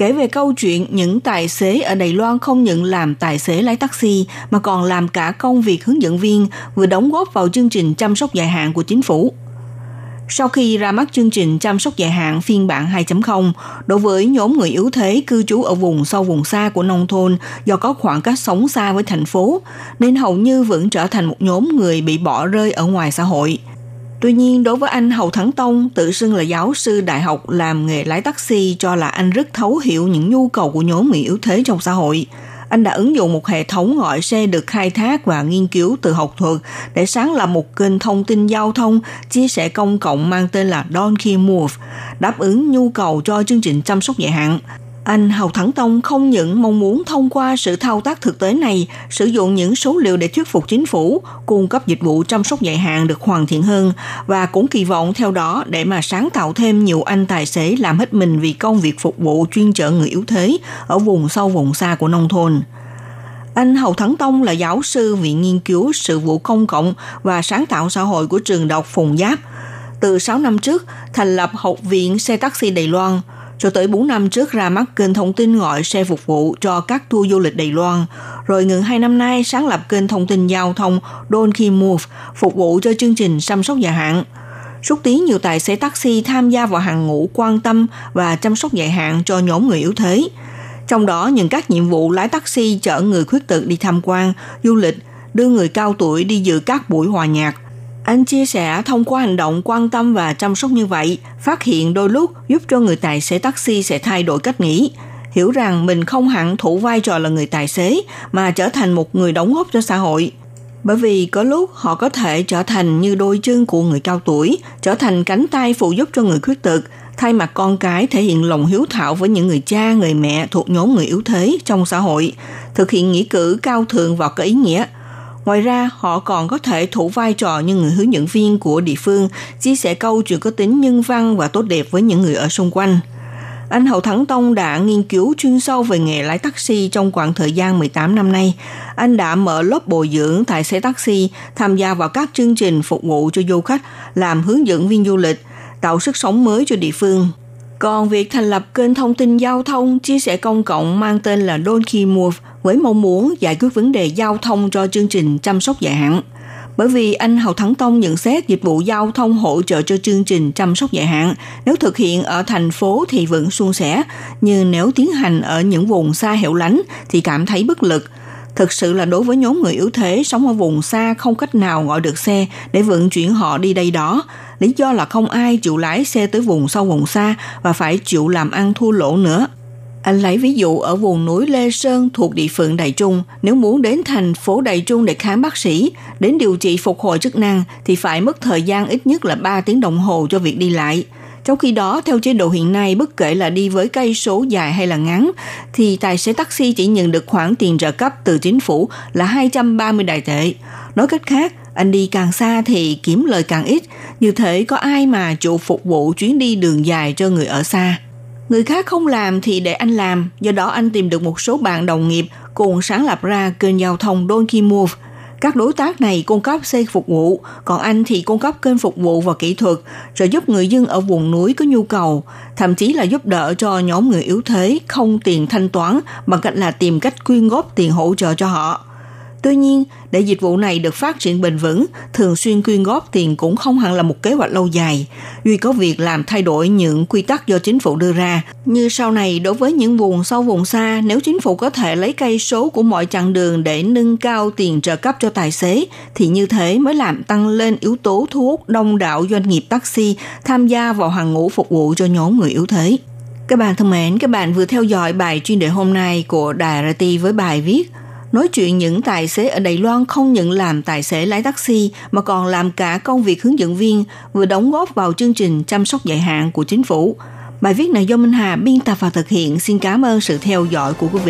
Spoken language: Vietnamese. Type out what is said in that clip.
kể về câu chuyện những tài xế ở Đài Loan không những làm tài xế lái taxi mà còn làm cả công việc hướng dẫn viên vừa đóng góp vào chương trình chăm sóc dài hạn của chính phủ. Sau khi ra mắt chương trình chăm sóc dài hạn phiên bản 2.0, đối với nhóm người yếu thế cư trú ở vùng sâu vùng xa của nông thôn do có khoảng cách sống xa với thành phố, nên hầu như vẫn trở thành một nhóm người bị bỏ rơi ở ngoài xã hội – Tuy nhiên, đối với anh Hầu Thắng Tông, tự xưng là giáo sư đại học làm nghề lái taxi cho là anh rất thấu hiểu những nhu cầu của nhóm người yếu thế trong xã hội. Anh đã ứng dụng một hệ thống gọi xe được khai thác và nghiên cứu từ học thuật để sáng lập một kênh thông tin giao thông chia sẻ công cộng mang tên là Donkey Move, đáp ứng nhu cầu cho chương trình chăm sóc dài hạn. Anh Hầu Thắng Tông không những mong muốn thông qua sự thao tác thực tế này, sử dụng những số liệu để thuyết phục chính phủ, cung cấp dịch vụ chăm sóc dài hạn được hoàn thiện hơn và cũng kỳ vọng theo đó để mà sáng tạo thêm nhiều anh tài xế làm hết mình vì công việc phục vụ chuyên trợ người yếu thế ở vùng sâu vùng xa của nông thôn. Anh Hầu Thắng Tông là giáo sư Viện Nghiên cứu Sự vụ Công cộng và Sáng tạo xã hội của trường đọc Phùng Giáp. Từ 6 năm trước, thành lập Học viện Xe Taxi Đài Loan – cho tới 4 năm trước ra mắt kênh thông tin gọi xe phục vụ cho các tour du lịch Đài Loan, rồi ngừng 2 năm nay sáng lập kênh thông tin giao thông Donkey Move phục vụ cho chương trình chăm sóc dài hạn. Xúc tiến nhiều tài xế taxi tham gia vào hàng ngũ quan tâm và chăm sóc dài hạn cho nhóm người yếu thế. Trong đó, những các nhiệm vụ lái taxi chở người khuyết tật đi tham quan, du lịch, đưa người cao tuổi đi dự các buổi hòa nhạc – anh chia sẻ thông qua hành động quan tâm và chăm sóc như vậy, phát hiện đôi lúc giúp cho người tài xế taxi sẽ thay đổi cách nghĩ, hiểu rằng mình không hẳn thủ vai trò là người tài xế mà trở thành một người đóng góp cho xã hội. Bởi vì có lúc họ có thể trở thành như đôi chân của người cao tuổi, trở thành cánh tay phụ giúp cho người khuyết tật, thay mặt con cái thể hiện lòng hiếu thảo với những người cha, người mẹ thuộc nhóm người yếu thế trong xã hội, thực hiện nghĩa cử cao thượng và có ý nghĩa – Ngoài ra, họ còn có thể thủ vai trò như người hướng dẫn viên của địa phương, chia sẻ câu chuyện có tính nhân văn và tốt đẹp với những người ở xung quanh. Anh Hậu Thắng Tông đã nghiên cứu chuyên sâu về nghề lái taxi trong khoảng thời gian 18 năm nay. Anh đã mở lớp bồi dưỡng tài xế taxi, tham gia vào các chương trình phục vụ cho du khách, làm hướng dẫn viên du lịch, tạo sức sống mới cho địa phương. Còn việc thành lập kênh thông tin giao thông chia sẻ công cộng mang tên là Donkey Move với mong muốn giải quyết vấn đề giao thông cho chương trình chăm sóc dài hạn. Bởi vì anh Hầu Thắng Tông nhận xét dịch vụ giao thông hỗ trợ cho chương trình chăm sóc dài hạn nếu thực hiện ở thành phố thì vẫn suôn sẻ, nhưng nếu tiến hành ở những vùng xa hẻo lánh thì cảm thấy bất lực – Thực sự là đối với nhóm người yếu thế sống ở vùng xa không cách nào gọi được xe để vận chuyển họ đi đây đó. Lý do là không ai chịu lái xe tới vùng sâu vùng xa và phải chịu làm ăn thua lỗ nữa. Anh lấy ví dụ ở vùng núi Lê Sơn thuộc địa phận Đại Trung, nếu muốn đến thành phố Đại Trung để khám bác sĩ, đến điều trị phục hồi chức năng thì phải mất thời gian ít nhất là 3 tiếng đồng hồ cho việc đi lại – trong khi đó, theo chế độ hiện nay, bất kể là đi với cây số dài hay là ngắn, thì tài xế taxi chỉ nhận được khoản tiền trợ cấp từ chính phủ là 230 đại tệ. Nói cách khác, anh đi càng xa thì kiếm lời càng ít, như thế có ai mà chủ phục vụ chuyến đi đường dài cho người ở xa. Người khác không làm thì để anh làm, do đó anh tìm được một số bạn đồng nghiệp cùng sáng lập ra kênh giao thông Donkey Move – các đối tác này cung cấp xe phục vụ, còn anh thì cung cấp kênh phục vụ và kỹ thuật, trợ giúp người dân ở vùng núi có nhu cầu, thậm chí là giúp đỡ cho nhóm người yếu thế không tiền thanh toán bằng cách là tìm cách quyên góp tiền hỗ trợ cho họ. Tuy nhiên, để dịch vụ này được phát triển bền vững, thường xuyên quyên góp tiền cũng không hẳn là một kế hoạch lâu dài. Duy có việc làm thay đổi những quy tắc do chính phủ đưa ra. Như sau này, đối với những vùng sâu vùng xa, nếu chính phủ có thể lấy cây số của mọi chặng đường để nâng cao tiền trợ cấp cho tài xế, thì như thế mới làm tăng lên yếu tố thu hút đông đảo doanh nghiệp taxi tham gia vào hàng ngũ phục vụ cho nhóm người yếu thế. Các bạn thân mến, các bạn vừa theo dõi bài chuyên đề hôm nay của Đài RT với bài viết nói chuyện những tài xế ở Đài Loan không những làm tài xế lái taxi mà còn làm cả công việc hướng dẫn viên, vừa đóng góp vào chương trình chăm sóc dài hạn của chính phủ. Bài viết này do Minh Hà biên tập và thực hiện. Xin cảm ơn sự theo dõi của quý vị.